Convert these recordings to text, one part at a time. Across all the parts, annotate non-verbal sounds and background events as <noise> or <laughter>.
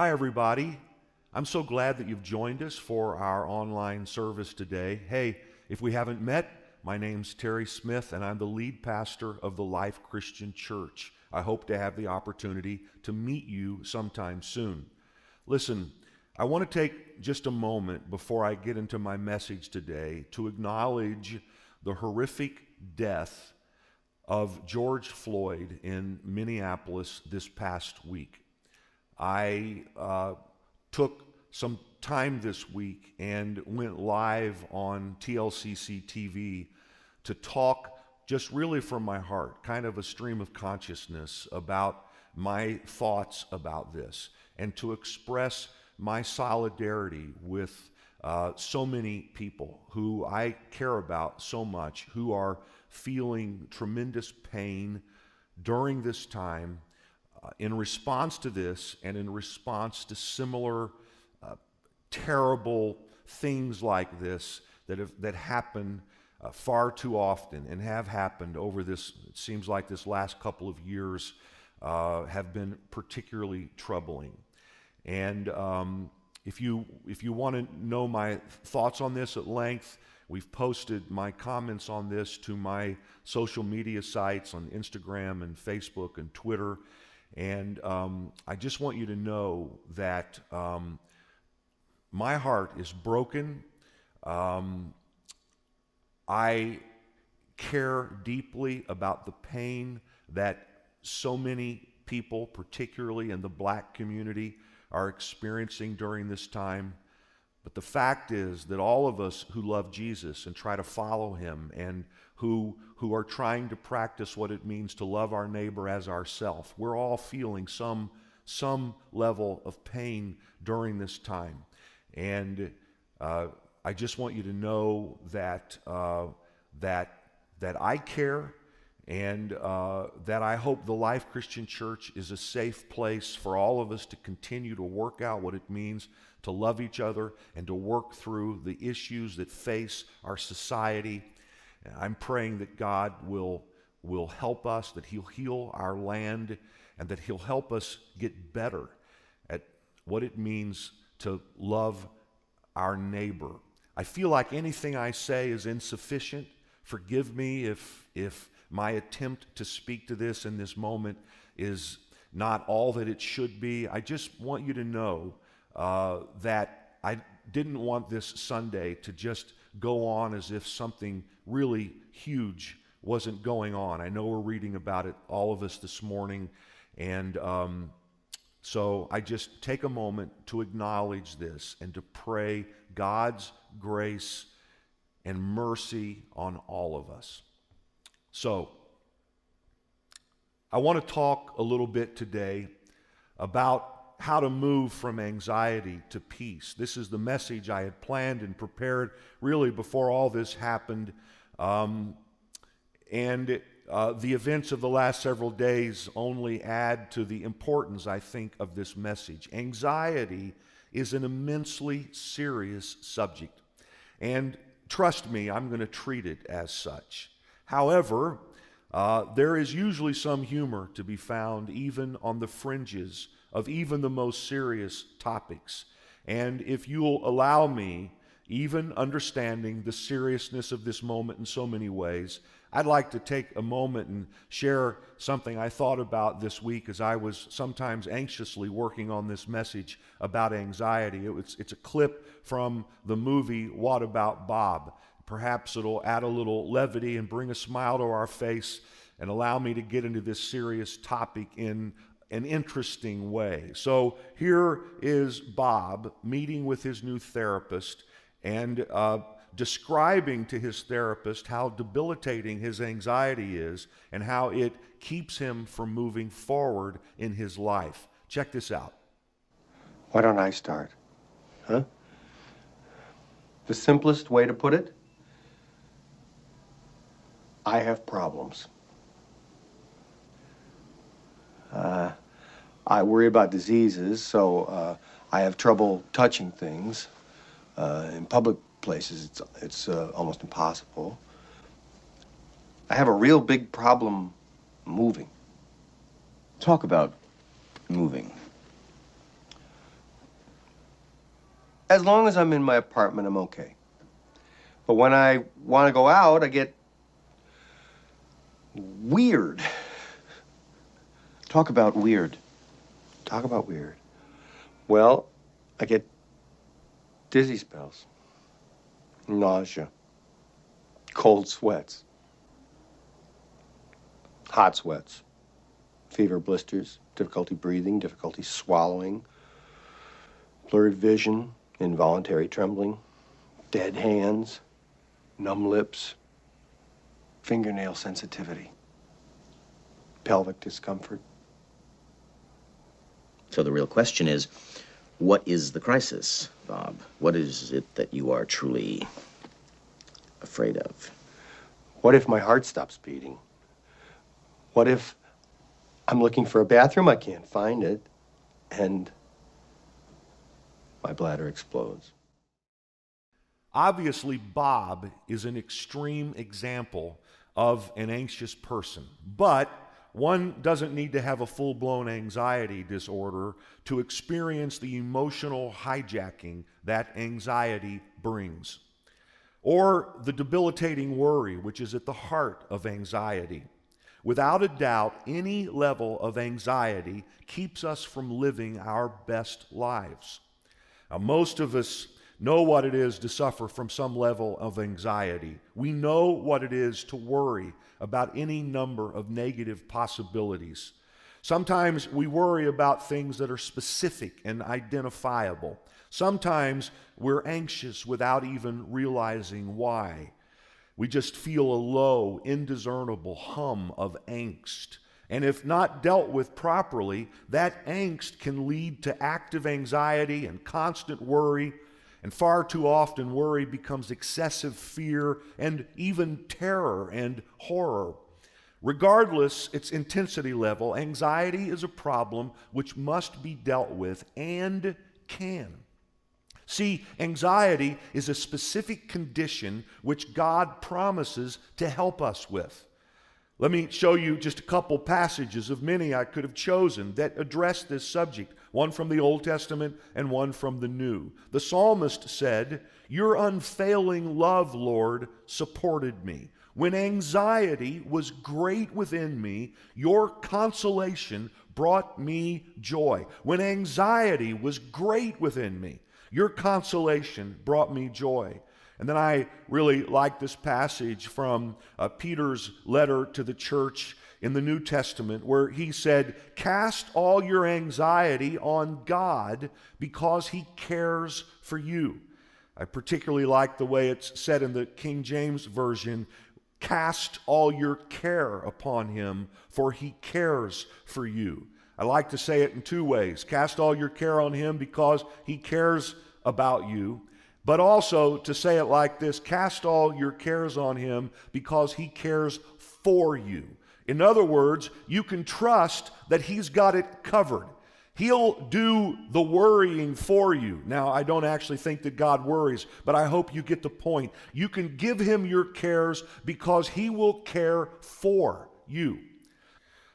Hi, everybody. I'm so glad that you've joined us for our online service today. Hey, if we haven't met, my name's Terry Smith, and I'm the lead pastor of the Life Christian Church. I hope to have the opportunity to meet you sometime soon. Listen, I want to take just a moment before I get into my message today to acknowledge the horrific death of George Floyd in Minneapolis this past week. I uh, took some time this week and went live on TLCC TV to talk just really from my heart, kind of a stream of consciousness about my thoughts about this, and to express my solidarity with uh, so many people who I care about so much, who are feeling tremendous pain during this time. Uh, in response to this, and in response to similar uh, terrible things like this that, have, that happen uh, far too often and have happened over this, it seems like this last couple of years, uh, have been particularly troubling. And um, if you, if you want to know my thoughts on this at length, we've posted my comments on this to my social media sites on Instagram and Facebook and Twitter. And um, I just want you to know that um, my heart is broken. Um, I care deeply about the pain that so many people, particularly in the black community, are experiencing during this time. But the fact is that all of us who love Jesus and try to follow him and who, who are trying to practice what it means to love our neighbor as ourself, we're all feeling some, some level of pain during this time. And uh, I just want you to know that, uh, that, that I care and uh, that I hope the Life Christian Church is a safe place for all of us to continue to work out what it means to love each other and to work through the issues that face our society. I'm praying that God will, will help us, that He'll heal our land, and that He'll help us get better at what it means to love our neighbor. I feel like anything I say is insufficient. Forgive me if, if my attempt to speak to this in this moment is not all that it should be. I just want you to know uh, that I didn't want this Sunday to just go on as if something really huge wasn't going on. I know we're reading about it, all of us this morning, and um, so I just take a moment to acknowledge this and to pray God's grace and mercy on all of us. So, I want to talk a little bit today about how to move from anxiety to peace. This is the message I had planned and prepared really before all this happened. Um, and uh, the events of the last several days only add to the importance, I think, of this message. Anxiety is an immensely serious subject. And trust me, I'm going to treat it as such. However, uh, there is usually some humor to be found even on the fringes of even the most serious topics. And if you'll allow me, even understanding the seriousness of this moment in so many ways, I'd like to take a moment and share something I thought about this week as I was sometimes anxiously working on this message about anxiety. It's a clip from the movie What About Bob? Perhaps it'll add a little levity and bring a smile to our face and allow me to get into this serious topic in an interesting way. So here is Bob meeting with his new therapist and uh, describing to his therapist how debilitating his anxiety is and how it keeps him from moving forward in his life. Check this out. Why don't I start? Huh? The simplest way to put it I have problems. Uh, I worry about diseases, so uh, I have trouble touching things. Uh, in public places, it's, it's uh, almost impossible. I have a real big problem moving. Talk about moving. As long as I'm in my apartment, I'm okay. But when I want to go out, I get weird. Talk about weird. Talk about weird. Well, I get dizzy spells, nausea, cold sweats, hot sweats, fever blisters, difficulty breathing, difficulty swallowing, blurred vision, involuntary trembling, dead hands, numb lips, fingernail sensitivity, pelvic discomfort. So the real question is what is the crisis, Bob? What is it that you are truly afraid of? What if my heart stops beating? What if I'm looking for a bathroom, I can't find it, and my bladder explodes? Obviously, Bob is an extreme example of an anxious person, but one doesn't need to have a full blown anxiety disorder to experience the emotional hijacking that anxiety brings, or the debilitating worry, which is at the heart of anxiety. Without a doubt, any level of anxiety keeps us from living our best lives. Now, most of us know what it is to suffer from some level of anxiety. We know what it is to worry about any number of negative possibilities. Sometimes we worry about things that are specific and identifiable. Sometimes we're anxious without even realizing why. We just feel a low, indiscernible hum of angst. And if not dealt with properly, that angst can lead to active anxiety and constant worry. And far too often, worry becomes excessive fear and even terror and horror. Regardless its intensity level, anxiety is a problem which must be dealt with and can. See, anxiety is a specific condition which God promises to help us with. Let me show you just a couple passages of many I could have chosen that address this subject, one from the Old Testament and one from the New. The psalmist said, Your unfailing love, Lord, supported me. When anxiety was great within me, your consolation brought me joy. When anxiety was great within me, your consolation brought me joy. And then I really like this passage from uh, Peter's letter to the church in the New Testament where he said, Cast all your anxiety on God because he cares for you. I particularly like the way it's said in the King James Version Cast all your care upon him, for he cares for you. I like to say it in two ways cast all your care on him because he cares about you, but also to say it like this cast all your cares on him because he cares for you. In other words, you can trust that he's got it covered. He'll do the worrying for you. Now, I don't actually think that God worries, but I hope you get the point. You can give him your cares because he will care for you.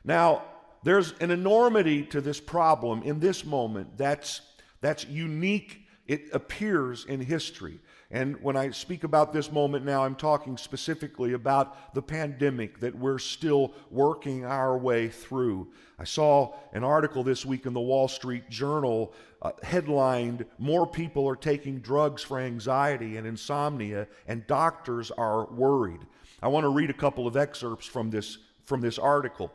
Now, there's an enormity to this problem in this moment that's, that's unique. It appears in history. And when I speak about this moment now, I'm talking specifically about the pandemic that we're still working our way through. I saw an article this week in the Wall Street Journal uh, headlined More people are taking drugs for anxiety and insomnia, and doctors are worried. I want to read a couple of excerpts from this, from this article.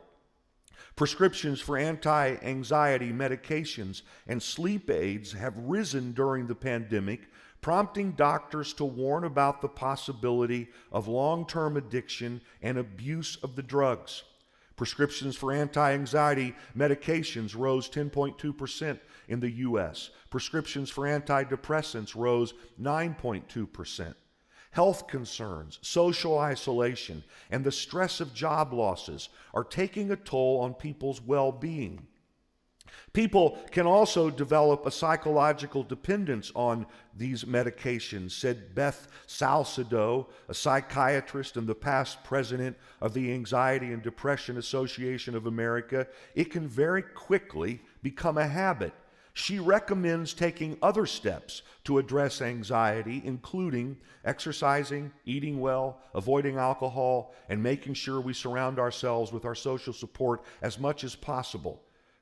Prescriptions for anti anxiety medications and sleep aids have risen during the pandemic, prompting doctors to warn about the possibility of long term addiction and abuse of the drugs. Prescriptions for anti anxiety medications rose 10.2% in the U.S. Prescriptions for antidepressants rose 9.2%. Health concerns, social isolation, and the stress of job losses are taking a toll on people's well being. People can also develop a psychological dependence on these medications, said Beth Salcedo, a psychiatrist and the past president of the Anxiety and Depression Association of America. It can very quickly become a habit. She recommends taking other steps to address anxiety, including exercising, eating well, avoiding alcohol, and making sure we surround ourselves with our social support as much as possible.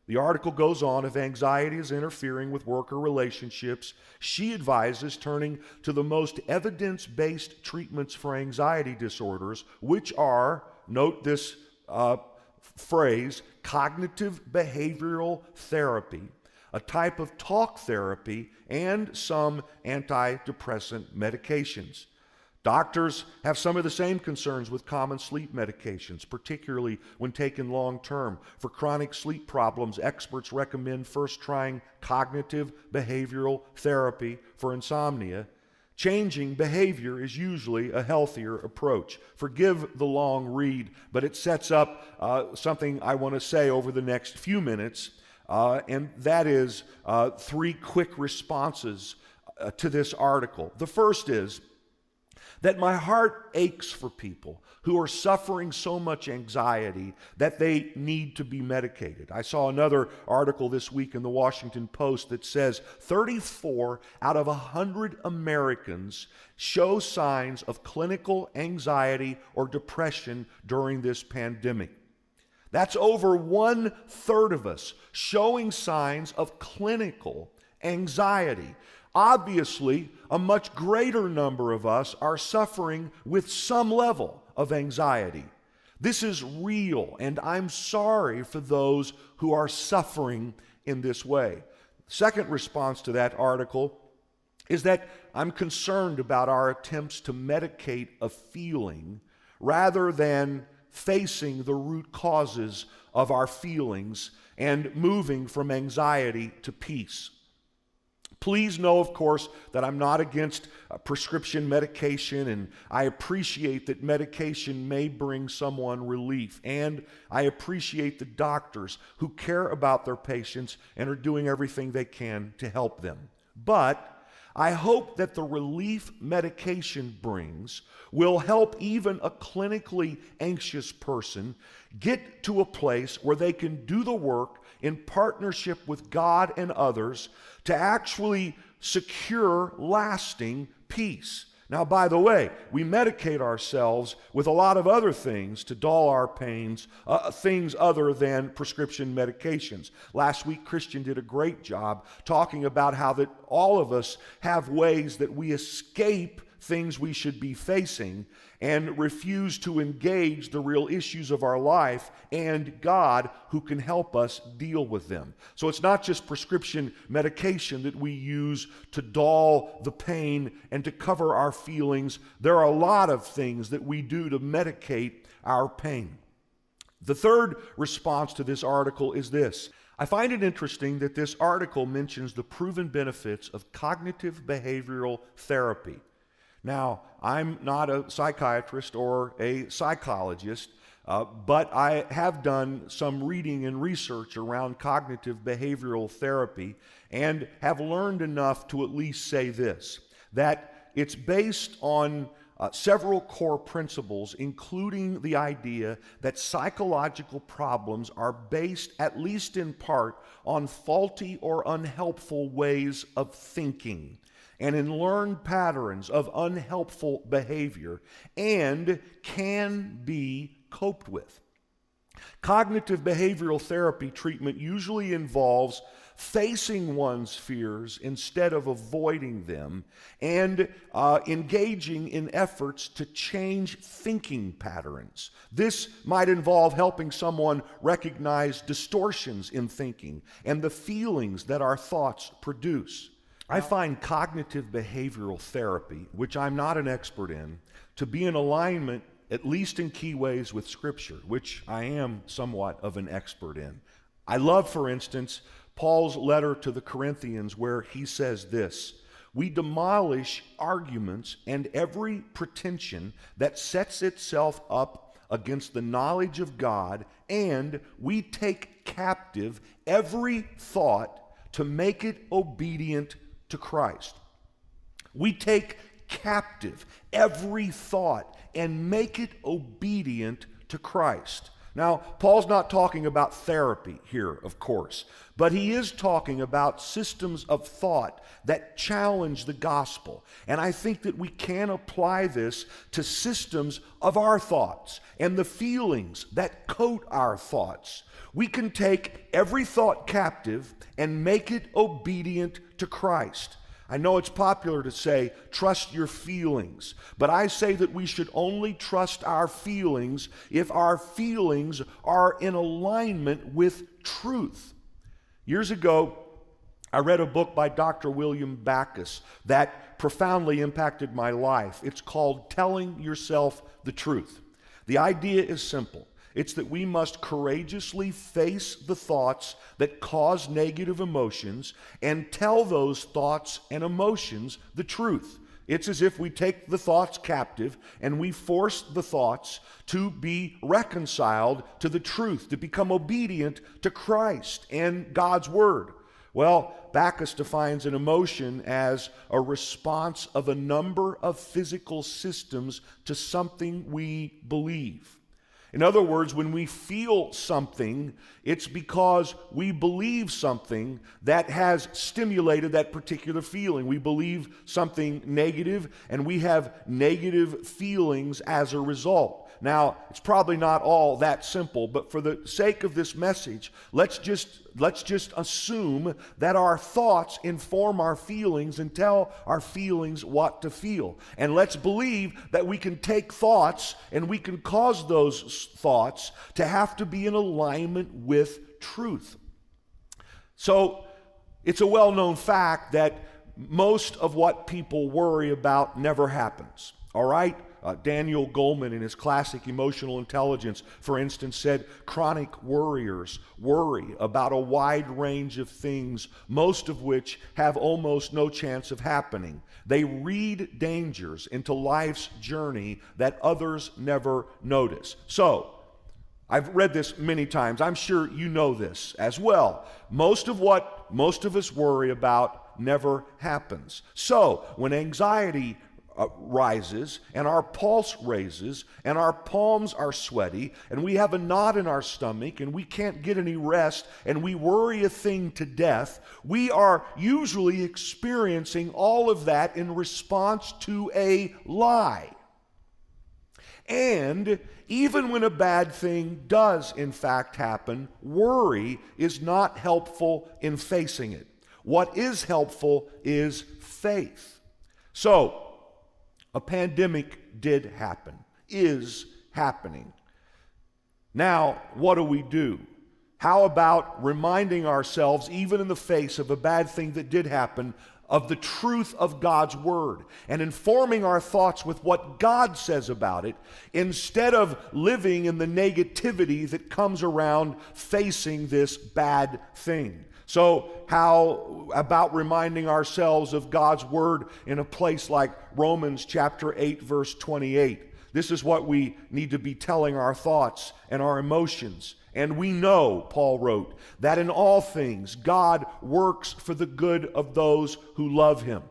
The article goes on if anxiety is interfering with work or relationships, she advises turning to the most evidence based treatments for anxiety disorders, which are, note this uh, phrase, cognitive behavioral therapy, a type of talk therapy, and some antidepressant medications. Doctors have some of the same concerns with common sleep medications, particularly when taken long term. For chronic sleep problems, experts recommend first trying cognitive behavioral therapy for insomnia. Changing behavior is usually a healthier approach. Forgive the long read, but it sets up uh, something I want to say over the next few minutes, uh, and that is uh, three quick responses uh, to this article. The first is, that my heart aches for people who are suffering so much anxiety that they need to be medicated. I saw another article this week in the Washington Post that says 34 out of 100 Americans show signs of clinical anxiety or depression during this pandemic. That's over one third of us showing signs of clinical anxiety. Obviously, a much greater number of us are suffering with some level of anxiety. This is real, and I'm sorry for those who are suffering in this way. Second response to that article is that I'm concerned about our attempts to medicate a feeling rather than facing the root causes of our feelings and moving from anxiety to peace. Please know, of course, that I'm not against uh, prescription medication, and I appreciate that medication may bring someone relief. And I appreciate the doctors who care about their patients and are doing everything they can to help them. But I hope that the relief medication brings will help even a clinically anxious person get to a place where they can do the work in partnership with God and others to actually secure lasting peace. Now, by the way, we medicate ourselves with a lot of other things to dull our pains, uh, things other than prescription medications. Last week, Christian did a great job talking about how that all of us have ways that we escape things we should be facing and refuse to engage the real issues of our life and God who can help us deal with them. So it's not just prescription medication that we use to dull the pain and to cover our feelings. There are a lot of things that we do to medicate our pain. The third response to this article is this. I find it interesting that this article mentions the proven benefits of cognitive behavioral therapy. Now, I'm not a psychiatrist or a psychologist, uh, but I have done some reading and research around cognitive behavioral therapy and have learned enough to at least say this that it's based on uh, several core principles, including the idea that psychological problems are based, at least in part, on faulty or unhelpful ways of thinking and in learned patterns of unhelpful behavior and can be coped with. Cognitive behavioral therapy treatment usually involves facing one's fears instead of avoiding them and uh, engaging in efforts to change thinking patterns. This might involve helping someone recognize distortions in thinking and the feelings that our thoughts produce. I find cognitive behavioral therapy, which I'm not an expert in, to be in alignment, at least in key ways, with Scripture, which I am somewhat of an expert in. I love, for instance, Paul's letter to the Corinthians, where he says this We demolish arguments and every pretension that sets itself up against the knowledge of God, and we take captive every thought to make it obedient to Christ. We take captive every thought and make it obedient to Christ. Now, Paul's not talking about therapy here, of course, but he is talking about systems of thought that challenge the gospel. And I think that we can apply this to systems of our thoughts and the feelings that coat our thoughts. We can take every thought captive and make it obedient to Christ. I know it's popular to say, trust your feelings, but I say that we should only trust our feelings if our feelings are in alignment with truth. Years ago, I read a book by Dr. William Backus that profoundly impacted my life. It's called Telling Yourself the Truth. The idea is simple it's that we must courageously face the thoughts that cause negative emotions and tell those thoughts and emotions the truth. It's as if we take the thoughts captive and we force the thoughts to be reconciled to the truth, to become obedient to Christ and God's Word. Well, Backus defines an emotion as a response of a number of physical systems to something we believe. In other words, when we feel something, it's because we believe something that has stimulated that particular feeling. We believe something negative, and we have negative feelings as a result. Now, it's probably not all that simple, but for the sake of this message, let's just let's just assume that our thoughts inform our feelings and tell our feelings what to feel. And let's believe that we can take thoughts and we can cause those thoughts to have to be in alignment with truth. So, it's a well-known fact that most of what people worry about never happens. All right? Uh, Daniel Goleman, in his classic Emotional Intelligence, for instance, said chronic worriers worry about a wide range of things, most of which have almost no chance of happening. They read dangers into life's journey that others never notice. So, I've read this many times. I'm sure you know this as well. Most of what most of us worry about never happens. So, when anxiety uh, rises and our pulse raises and our palms are sweaty and we have a knot in our stomach and we can't get any rest and we worry a thing to death, we are usually experiencing all of that in response to a lie. And even when a bad thing does, in fact, happen, worry is not helpful in facing it. What is helpful is faith. So, a pandemic did happen, is happening. Now, what do we do? How about reminding ourselves, even in the face of a bad thing that did happen, of the truth of God's Word and informing our thoughts with what God says about it instead of living in the negativity that comes around facing this bad thing? So, how about reminding ourselves of God's word in a place like Romans chapter 8, verse 28? This is what we need to be telling our thoughts and our emotions. And we know, Paul wrote, that in all things God works for the good of those who love him.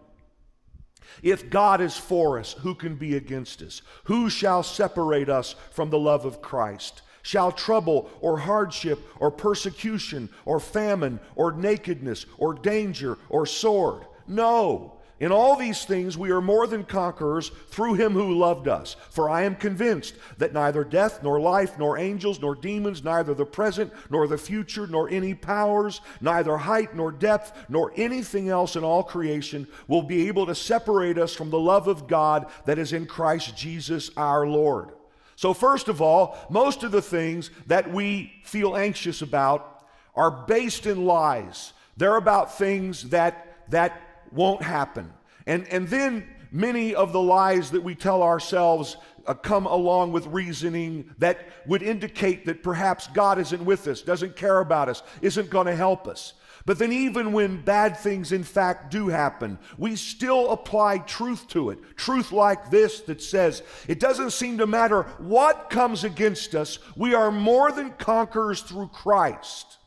If God is for us, who can be against us? Who shall separate us from the love of Christ? Shall trouble or hardship or persecution or famine or nakedness or danger or sword? No. In all these things we are more than conquerors through him who loved us. For I am convinced that neither death, nor life, nor angels, nor demons, neither the present, nor the future, nor any powers, neither height, nor depth, nor anything else in all creation will be able to separate us from the love of God that is in Christ Jesus our Lord. So, first of all, most of the things that we feel anxious about are based in lies. They're about things that, that won't happen. And, and then many of the lies that we tell ourselves uh, come along with reasoning that would indicate that perhaps God isn't with us, doesn't care about us, isn't going to help us. But then, even when bad things in fact do happen, we still apply truth to it. Truth like this that says, it doesn't seem to matter what comes against us, we are more than conquerors through Christ.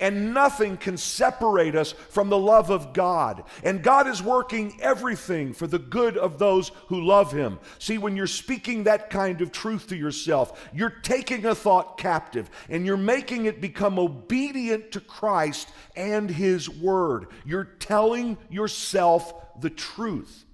And nothing can separate us from the love of God. And God is working everything for the good of those who love Him. See, when you're speaking that kind of truth to yourself, you're taking a thought captive and you're making it become obedient to Christ and His Word. You're telling yourself the truth.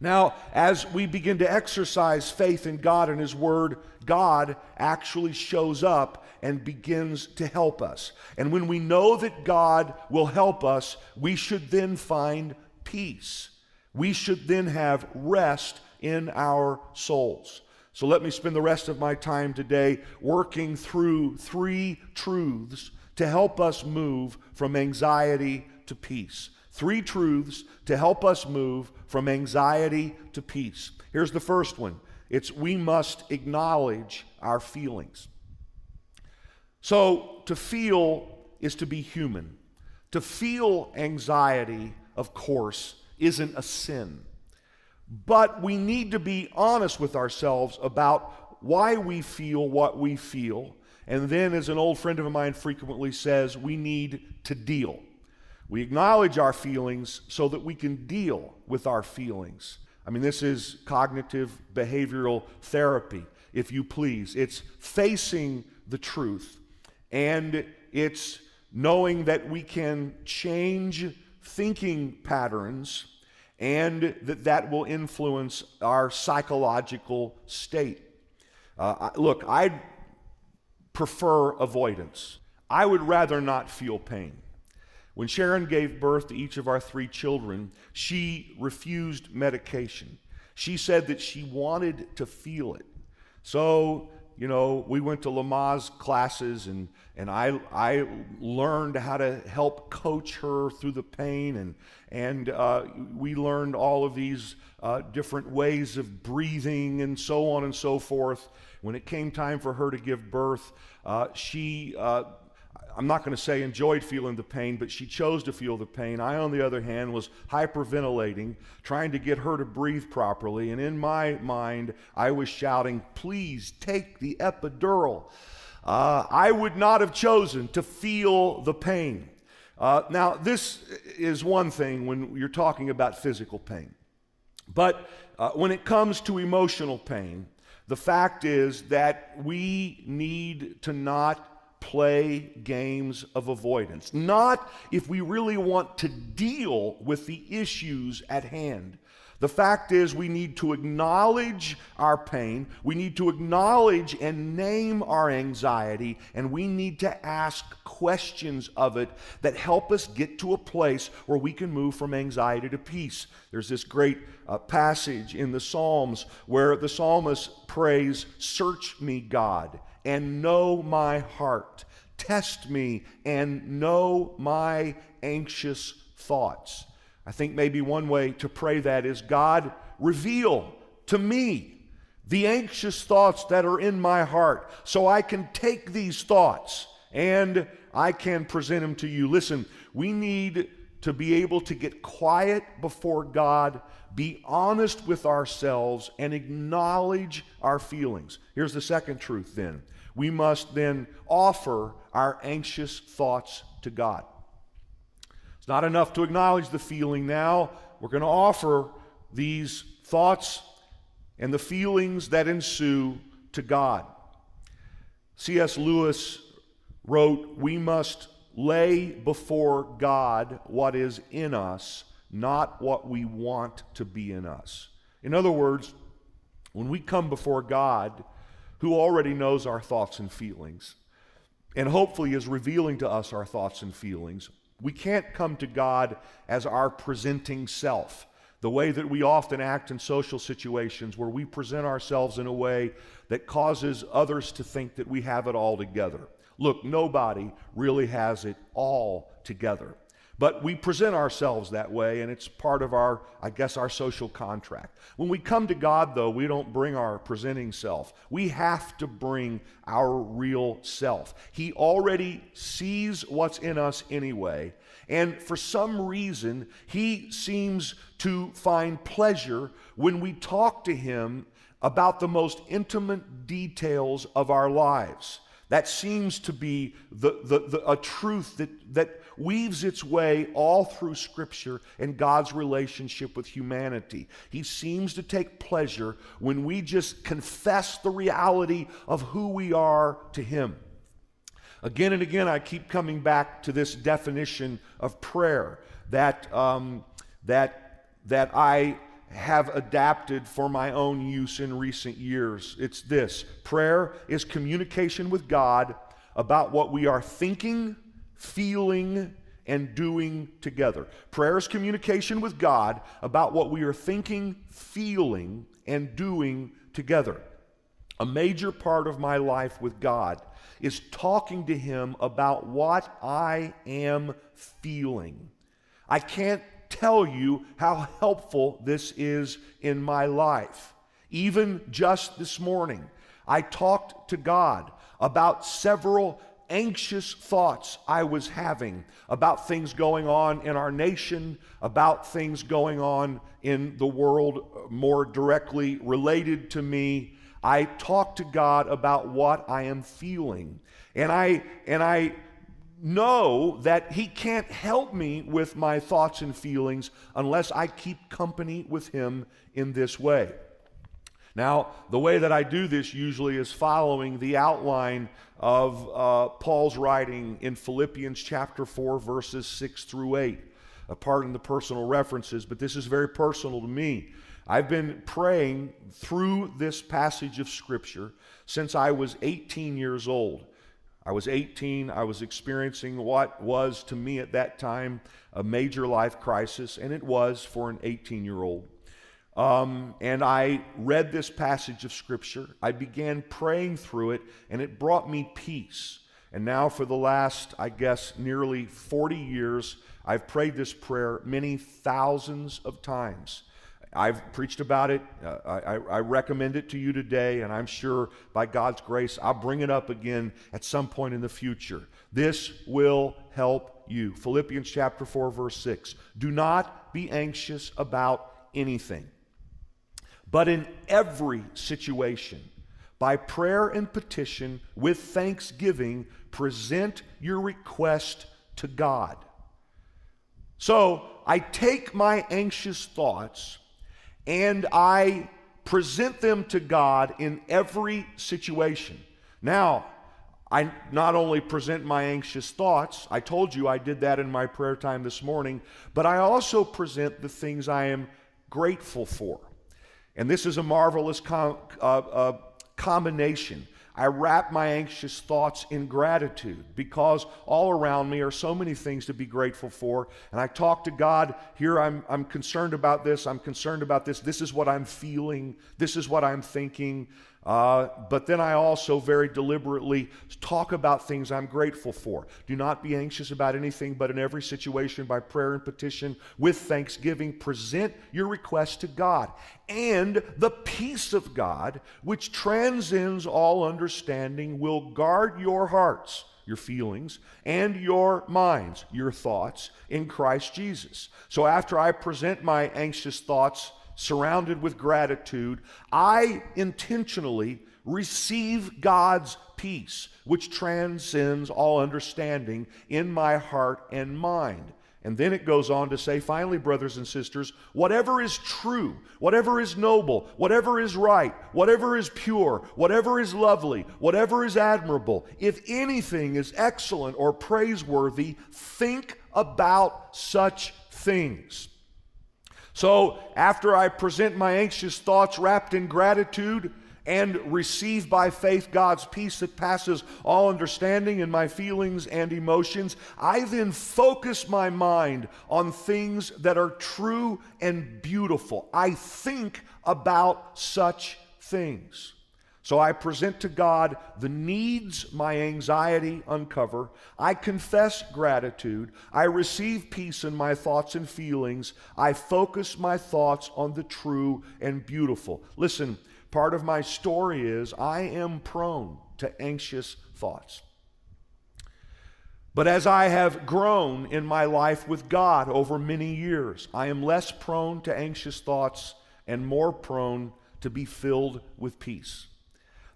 Now, as we begin to exercise faith in God and His Word, God actually shows up and begins to help us. And when we know that God will help us, we should then find peace. We should then have rest in our souls. So let me spend the rest of my time today working through three truths to help us move from anxiety to peace. Three truths to help us move from anxiety to peace. Here's the first one it's we must acknowledge our feelings. So, to feel is to be human. To feel anxiety, of course, isn't a sin. But we need to be honest with ourselves about why we feel what we feel. And then, as an old friend of mine frequently says, we need to deal. We acknowledge our feelings so that we can deal with our feelings. I mean, this is cognitive behavioral therapy, if you please. It's facing the truth, and it's knowing that we can change thinking patterns and that that will influence our psychological state. Uh, look, I prefer avoidance. I would rather not feel pain. When Sharon gave birth to each of our three children, she refused medication. She said that she wanted to feel it. So, you know, we went to Lamaze classes and, and I, I learned how to help coach her through the pain. And, and uh, we learned all of these uh, different ways of breathing and so on and so forth. When it came time for her to give birth, uh, she uh, I'm not going to say enjoyed feeling the pain, but she chose to feel the pain. I, on the other hand, was hyperventilating, trying to get her to breathe properly. And in my mind, I was shouting, Please take the epidural. Uh, I would not have chosen to feel the pain. Uh, now, this is one thing when you're talking about physical pain. But uh, when it comes to emotional pain, the fact is that we need to not play games of avoidance. Not if we really want to deal with the issues at hand. The fact is, we need to acknowledge our pain, we need to acknowledge and name our anxiety, and we need to ask questions of it that help us get to a place where we can move from anxiety to peace. There's this great uh, passage in the Psalms where the psalmist prays, Search me, God and know my heart. Test me and know my anxious thoughts. I think maybe one way to pray that is God, reveal to me the anxious thoughts that are in my heart so I can take these thoughts and I can present them to you. Listen, we need to be able to get quiet before God, be honest with ourselves, and acknowledge our feelings. Here's the second truth then we must then offer our anxious thoughts to God. It's not enough to acknowledge the feeling now. We're going to offer these thoughts and the feelings that ensue to God. C.S. Lewis wrote, We must lay before God what is in us, not what we want to be in us. In other words, when we come before God, who already knows our thoughts and feelings and hopefully is revealing to us our thoughts and feelings. We can't come to God as our presenting self, the way that we often act in social situations where we present ourselves in a way that causes others to think that we have it all together. Look, nobody really has it all together. But we present ourselves that way, and it's part of our, I guess, our social contract. When we come to God, though, we don't bring our presenting self. We have to bring our real self. He already sees what's in us anyway, and for some reason, He seems to find pleasure when we talk to Him about the most intimate details of our lives. That seems to be the, the, the, a truth that, that weaves its way all through Scripture and God's relationship with humanity. He seems to take pleasure when we just confess the reality of who we are to Him. Again and again, I keep coming back to this definition of prayer that, um, that, that I have adapted for my own use in recent years. It's this prayer is communication with God about what we are thinking, feeling, and doing together. Prayer is communication with God about what we are thinking, feeling, and doing together. A major part of my life with God is talking to Him about what I am feeling. I can't tell you how helpful this is in my life. Even just this morning, I talked to God about several anxious thoughts I was having about things going on in our nation, about things going on in the world uh, more directly related to me. I talked to God about what I am feeling. And I and I know that He can't help me with my thoughts and feelings unless I keep company with Him in this way. Now, the way that I do this usually is following the outline of uh, Paul's writing in Philippians chapter 4, verses 6 through 8. Uh, pardon the personal references, but this is very personal to me. I've been praying through this passage of Scripture since I was 18 years old. I was 18. I was experiencing what was to me at that time a major life crisis, and it was for an 18 year old. Um, and I read this passage of Scripture. I began praying through it, and it brought me peace. And now, for the last, I guess, nearly 40 years, I've prayed this prayer many thousands of times. I've preached about it. Uh, I, I, recommend it to you today, and I'm sure by God's grace, I'll bring it up again at some point in the future. This will help you. Philippians chapter 4, verse 6. Do not be anxious about anything, but in every situation, by prayer and petition, with thanksgiving, present your request to God. So I take my anxious thoughts and I present them to God in every situation. Now, I not only present my anxious thoughts, I told you I did that in my prayer time this morning, but I also present the things I am grateful for. And this is a marvelous com- uh, uh, combination I wrap my anxious thoughts in gratitude because all around me are so many things to be grateful for. And I talk to God, here I'm, I'm concerned about this, I'm concerned about this, this is what I'm feeling, this is what I'm thinking. Uh, but then I also very deliberately talk about things I'm grateful for. Do not be anxious about anything, but in every situation, by prayer and petition, with thanksgiving, present your request to God. And the peace of God, which transcends all understanding, will guard your hearts your feelings, and your minds, your thoughts in Christ Jesus. So after I present my anxious thoughts surrounded with gratitude, I intentionally receive God's peace, which transcends all understanding in my heart and mind. And then it goes on to say, finally, brothers and sisters, whatever is true, whatever is noble, whatever is right, whatever is pure, whatever is lovely, whatever is admirable, if anything is excellent or praiseworthy, think about such things. So, after I present my anxious thoughts wrapped in gratitude and receive by faith God's peace that passes all understanding in my feelings and emotions, I then focus my mind on things that are true and beautiful. I think about such things. So I present to God the needs my anxiety uncover. I confess gratitude. I receive peace in my thoughts and feelings. I focus my thoughts on the true and beautiful. Listen, part of my story is I am prone to anxious thoughts. But as I have grown in my life with God over many years, I am less prone to anxious thoughts and more prone to be filled with peace.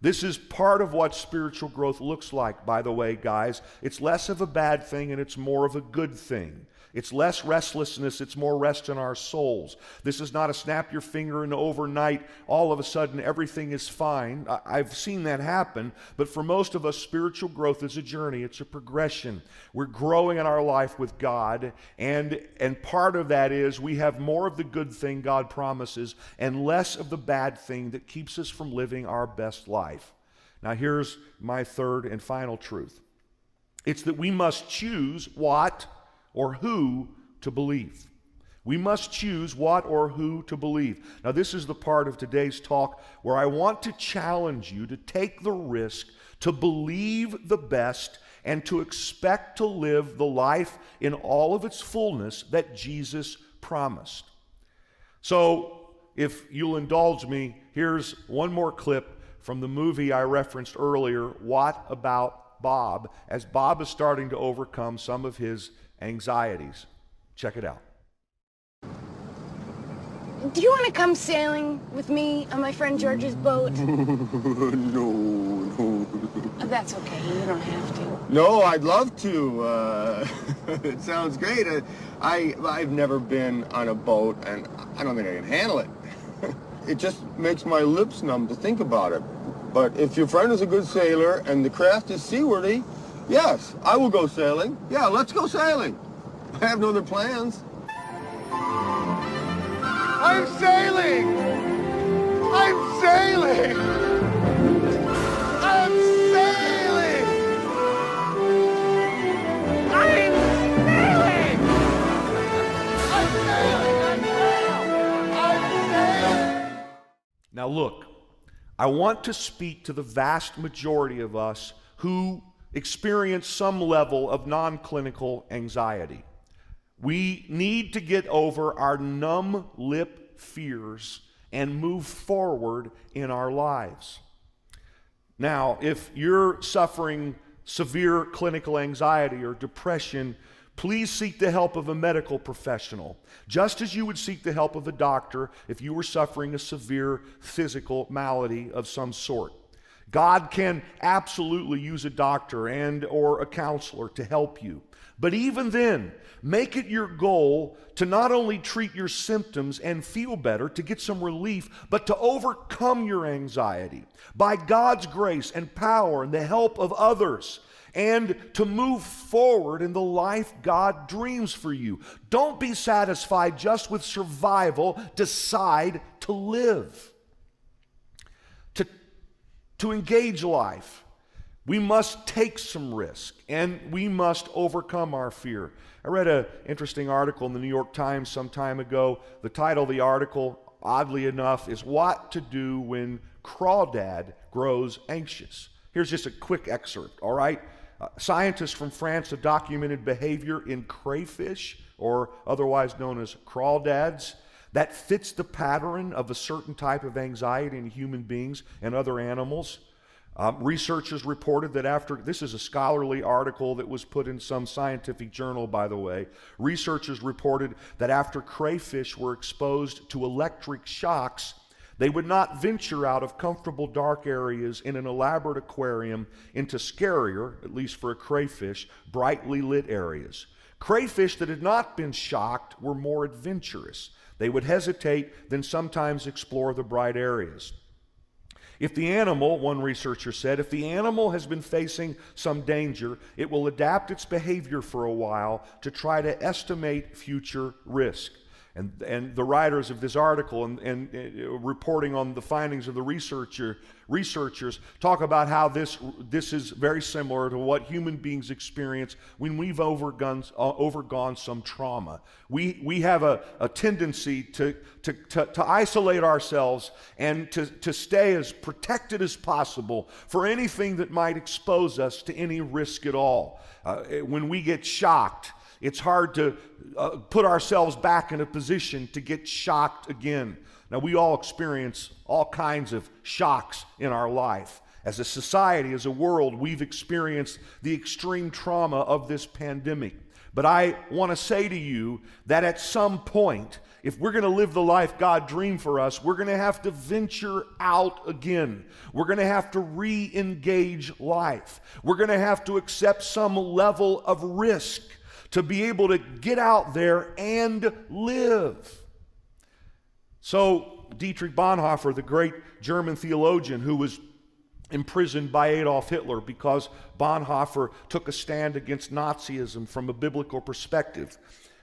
This is part of what spiritual growth looks like, by the way, guys. It's less of a bad thing and it's more of a good thing. It's less restlessness, it's more rest in our souls. This is not a snap your finger and overnight, all of a sudden everything is fine. I- have seen that happen, but for most of us, spiritual growth is a journey, it's a progression. We're growing in our life with God, and, and part of that is we have more of the good thing God promises and less of the bad thing that keeps us from living our best life. Now, here's my third and final truth it's that we must choose what or who to believe. We must choose what or who to believe. Now, this is the part of today's talk where I want to challenge you to take the risk to believe the best and to expect to live the life in all of its fullness that Jesus promised. So, if you'll indulge me, here's one more clip from the movie I referenced earlier, What About Bob, as Bob is starting to overcome some of his anxieties. Check it out. Do you want to come sailing with me on my friend George's boat? <laughs> no, no. Oh, that's okay. You don't have to. No, I'd love to. Uh, <laughs> it sounds great. Uh, I, I've never been on a boat, and I don't think I can handle it. <laughs> it just makes my lips numb to think about it. But if your friend is a good sailor and the craft is seaworthy, Yes, I will go sailing. Yeah, let's go sailing. I have no other plans. I'm sailing! I'm sailing! I'm sailing! I'm sailing! I'm sailing! I'm sailing! I'm sailing! Now, look, I want to speak to the vast majority of us who experience some level of non clinical anxiety. We need to get over our numb lip fears and move forward in our lives. Now, if you're suffering severe clinical anxiety or depression, please seek the help of a medical professional, just as you would seek the help of a doctor if you were suffering a severe physical malady of some sort. God can absolutely use a doctor and or a counselor to help you. But even then, make it your goal to not only treat your symptoms and feel better, to get some relief, but to overcome your anxiety by God's grace and power and the help of others and to move forward in the life God dreams for you. Don't be satisfied just with survival, decide to live to engage life, we must take some risk and we must overcome our fear. I read an interesting article in the New York Times some time ago. The title of the article, oddly enough, is What to Do When Crawdad Grows Anxious. Here's just a quick excerpt, all right? Uh, scientists from France have documented behavior in crayfish, or otherwise known as crawdads, that fits the pattern of a certain type of anxiety in human beings and other animals. Um, researchers reported that after, this is a scholarly article that was put in some scientific journal, by the way. Researchers reported that after crayfish were exposed to electric shocks, they would not venture out of comfortable dark areas in an elaborate aquarium into scarier, at least for a crayfish, brightly lit areas. Crayfish that had not been shocked were more adventurous. They would hesitate, then sometimes explore the bright areas. If the animal, one researcher said, if the animal has been facing some danger, it will adapt its behavior for a while to try to estimate future risk. And, and the writers of this article and, and uh, reporting on the findings of the researcher, researchers talk about how this, this is very similar to what human beings experience when we've overgone, uh, overgone some trauma. We, we have a, a tendency to, to, to, to isolate ourselves and to, to stay as protected as possible for anything that might expose us to any risk at all. Uh, when we get shocked, it's hard to uh, put ourselves back in a position to get shocked again. Now, we all experience all kinds of shocks in our life. As a society, as a world, we've experienced the extreme trauma of this pandemic. But I want to say to you that at some point, if we're going to live the life God dreamed for us, we're going to have to venture out again. We're going to have to re engage life. We're going to have to accept some level of risk to be able to get out there and live. So, Dietrich Bonhoeffer, the great German theologian who was imprisoned by Adolf Hitler because Bonhoeffer took a stand against Nazism from a biblical perspective.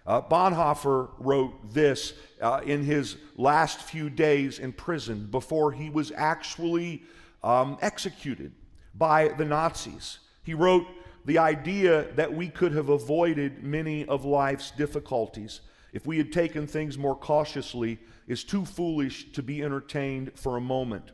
Uh, Bonhoeffer wrote this uh, in his last few days in prison before he was actually um, executed by the Nazis. He wrote, The idea that we could have avoided many of life's difficulties if we had taken things more cautiously is too foolish to be entertained for a moment.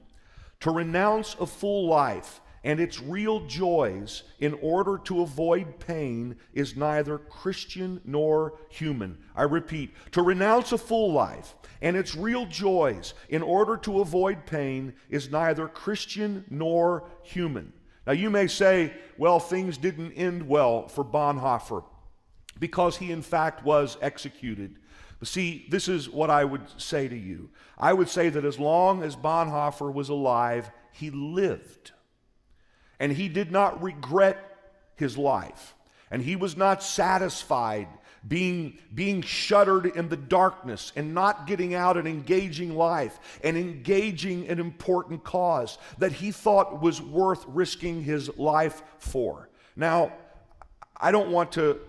To renounce a full life and its real joys in order to avoid pain is neither Christian nor human. I repeat, to renounce a full life and its real joys in order to avoid pain is neither Christian nor human. Now, you may say, well, things didn't end well for Bonhoeffer because he, in fact, was executed. But see, this is what I would say to you. I would say that as long as Bonhoeffer was alive, he lived. And he did not regret his life. And he was not satisfied being, being shuttered in the darkness and not getting out and engaging life and engaging an important cause that he thought was worth risking his life for. Now, I don't want to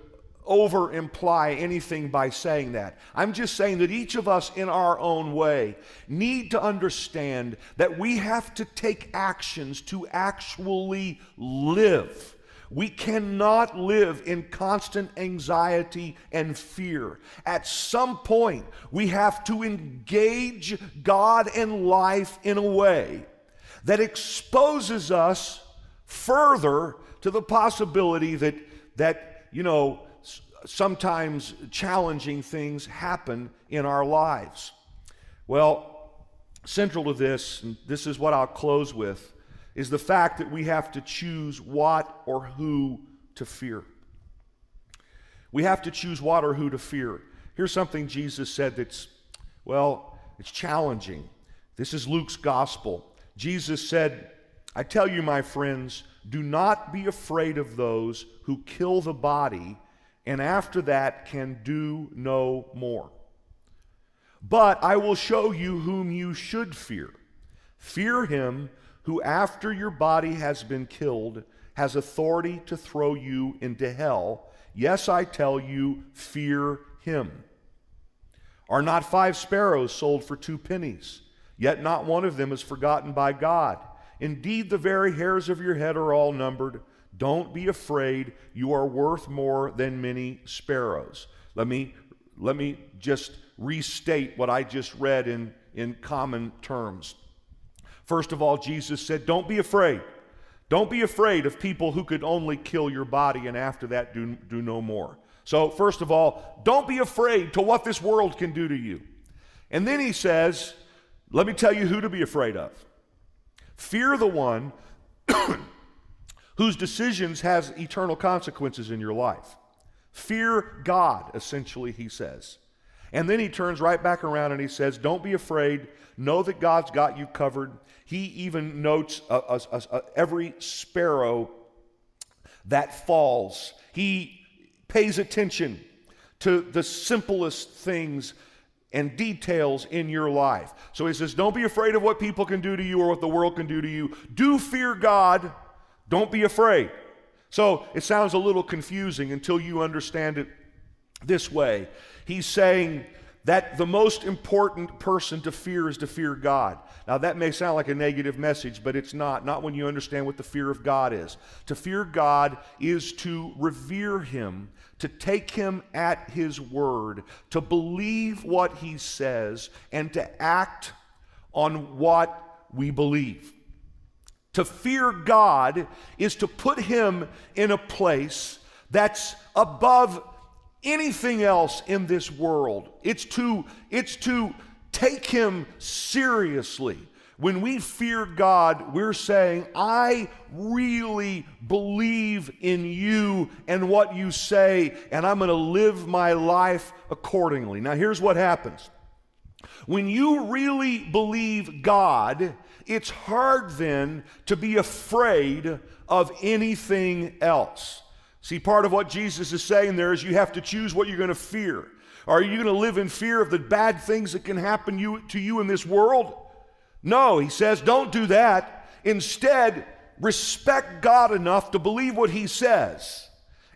over imply anything by saying that. I'm just saying that each of us, in our own way, need to understand that we have to take actions to actually live. We cannot live in constant anxiety and fear. At some point, we have to engage God and life in a way that exposes us further to the possibility that, that you know, sometimes challenging things happen in our lives. Well, central to this, and this is what I'll close with, is the fact that we have to choose what or who to fear. We have to choose what or who to fear. Here's something Jesus said that's, well, it's challenging. This is Luke's gospel. Jesus said, I tell you, my friends, do not be afraid of those who kill the body and after that can do no more. But I will show you whom you should fear. Fear him who, after your body has been killed, has authority to throw you into hell. Yes, I tell you, fear him. Are not five sparrows sold for two pennies? Yet not one of them is forgotten by God. Indeed, the very hairs of your head are all numbered. Don't be afraid. You are worth more than many sparrows. Let me, let me just restate what I just read in, in common terms. First of all, Jesus said, Don't be afraid. Don't be afraid of people who could only kill your body and after that do, do no more. So, first of all, don't be afraid to what this world can do to you. And then he says, Let me tell you who to be afraid of. Fear the one <coughs> whose decisions has eternal consequences in your life. Fear God, essentially, he says. And then he turns right back around and he says, Don't be afraid. Know that God's got you covered. He even notes uh, uh, uh, every sparrow that falls. He pays attention to the simplest things and details in your life. So he says, Don't be afraid of what people can do to you or what the world can do to you. Do fear God don't be afraid. So it sounds a little confusing until you understand it this way. He's saying that the most important person to fear is to fear God. Now, that may sound like a negative message, but it's not. Not when you understand what the fear of God is. To fear God is to revere Him, to take Him at His word, to believe what He says, and to act on what we believe. To fear God is to put Him in a place that's above anything else in this world. It's to, it's to take Him seriously. When we fear God, we're saying, I really believe in you and what you say, and I'm going to live my life accordingly. Now, here's what happens when you really believe God, it's hard then to be afraid of anything else. See, part of what Jesus is saying there is you have to choose what you're going to fear. Are you going to live in fear of the bad things that can happen you, to you in this world? No, he says, don't do that. Instead, respect God enough to believe what he says.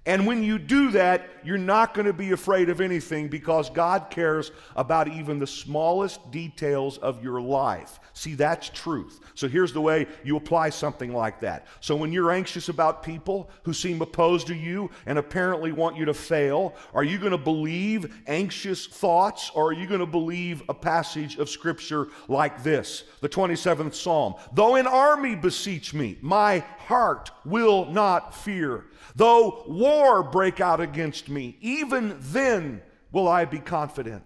And when you do that, you're not going to be afraid of anything because God cares about even the smallest details of your life. See, that's truth. So here's the way you apply something like that. So when you're anxious about people who seem opposed to you and apparently want you to fail, are you going to believe anxious thoughts or are you going to believe a passage of Scripture like this? The 27th Psalm. Though an army beseech me, my heart will not fear. Though war break out against me, even then will I be confident.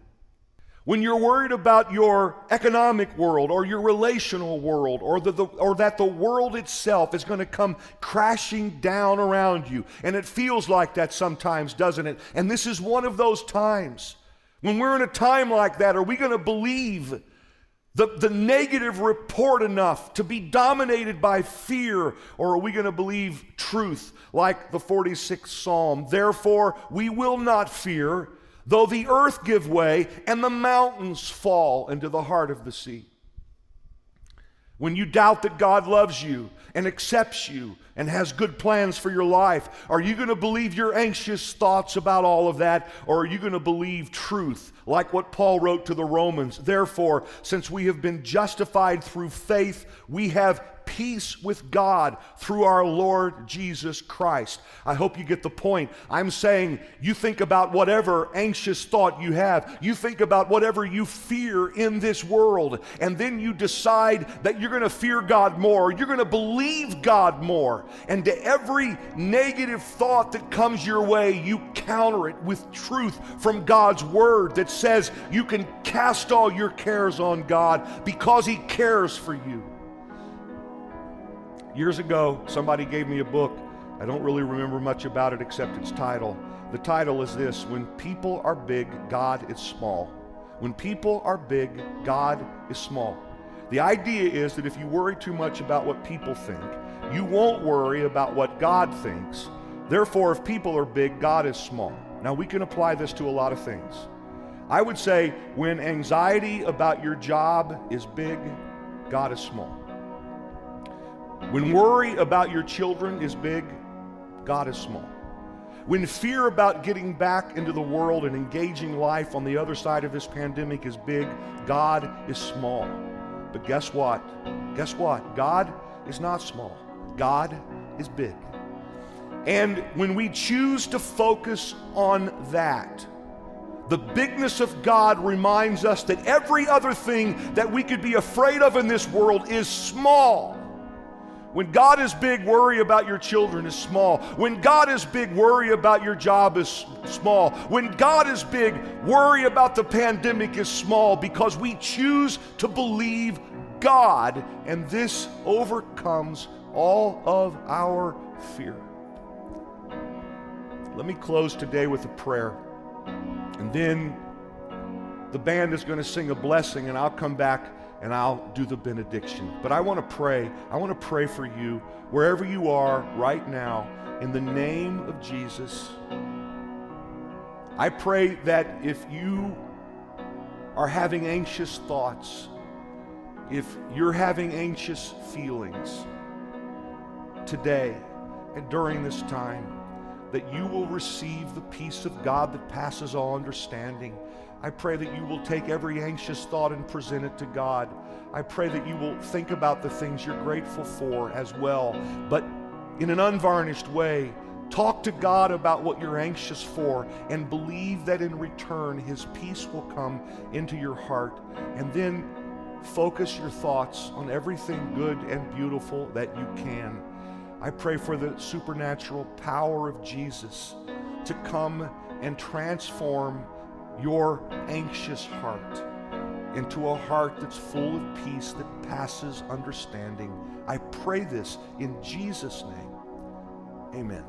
When you're worried about your economic world or your relational world or, the, the, or that the world itself is going to come crashing down around you, and it feels like that sometimes, doesn't it? And this is one of those times. When we're in a time like that, are we going to believe the, the negative report enough to be dominated by fear, or are we going to believe truth like the 46th Psalm? Therefore, we will not fear, though the earth give way and the mountains fall into the heart of the sea. When you doubt that God loves you and accepts you and has good plans for your life, are you going to believe your anxious thoughts about all of that, or are you going to believe truth, like what Paul wrote to the Romans? Therefore, since we have been justified through faith, we have peace with God through our Lord Jesus Christ. I hope you get the point. I'm saying you think about whatever anxious thought you have, you think about whatever you fear in this world, and then you decide that you're going to fear God more, you're going to believe God more. And to every negative thought that comes your way, you counter it with truth from God's word that says you can cast all your cares on God because He cares for you. Years ago, somebody gave me a book. I don't really remember much about it except its title. The title is this When People Are Big, God is Small. When people are big, God is small. The idea is that if you worry too much about what people think, you won't worry about what God thinks. Therefore, if people are big, God is small. Now, we can apply this to a lot of things. I would say when anxiety about your job is big, God is small. When worry about your children is big, God is small. When fear about getting back into the world and engaging life on the other side of this pandemic is big, God is small. But guess what? Guess what? God is not small. God is big. And when we choose to focus on that, the bigness of God reminds us that every other thing that we could be afraid of in this world is small when God is big, worry about your children is small. When God is big, worry about your job is small. When God is big, worry about the pandemic is small because we choose to believe God, and this overcomes all of our fear. Let me close today with a prayer, and then the band is going to sing a blessing, and I'll come back and I'll do the benediction. But I want to pray. I want to pray for you wherever you are right now in the name of Jesus. I pray that if you are having anxious thoughts, if you're having anxious feelings today and during this time, that you will receive the peace of God that passes all understanding I pray that you will take every anxious thought and present it to God. I pray that you will think about the things you're grateful for as well, but in an unvarnished way. Talk to God about what you're anxious for and believe that in return His peace will come into your heart. And then focus your thoughts on everything good and beautiful that you can. I pray for the supernatural power of Jesus to come and transform your anxious heart. into a heart that's full of peace that passes understanding. I pray this in Jesus' name. Amen.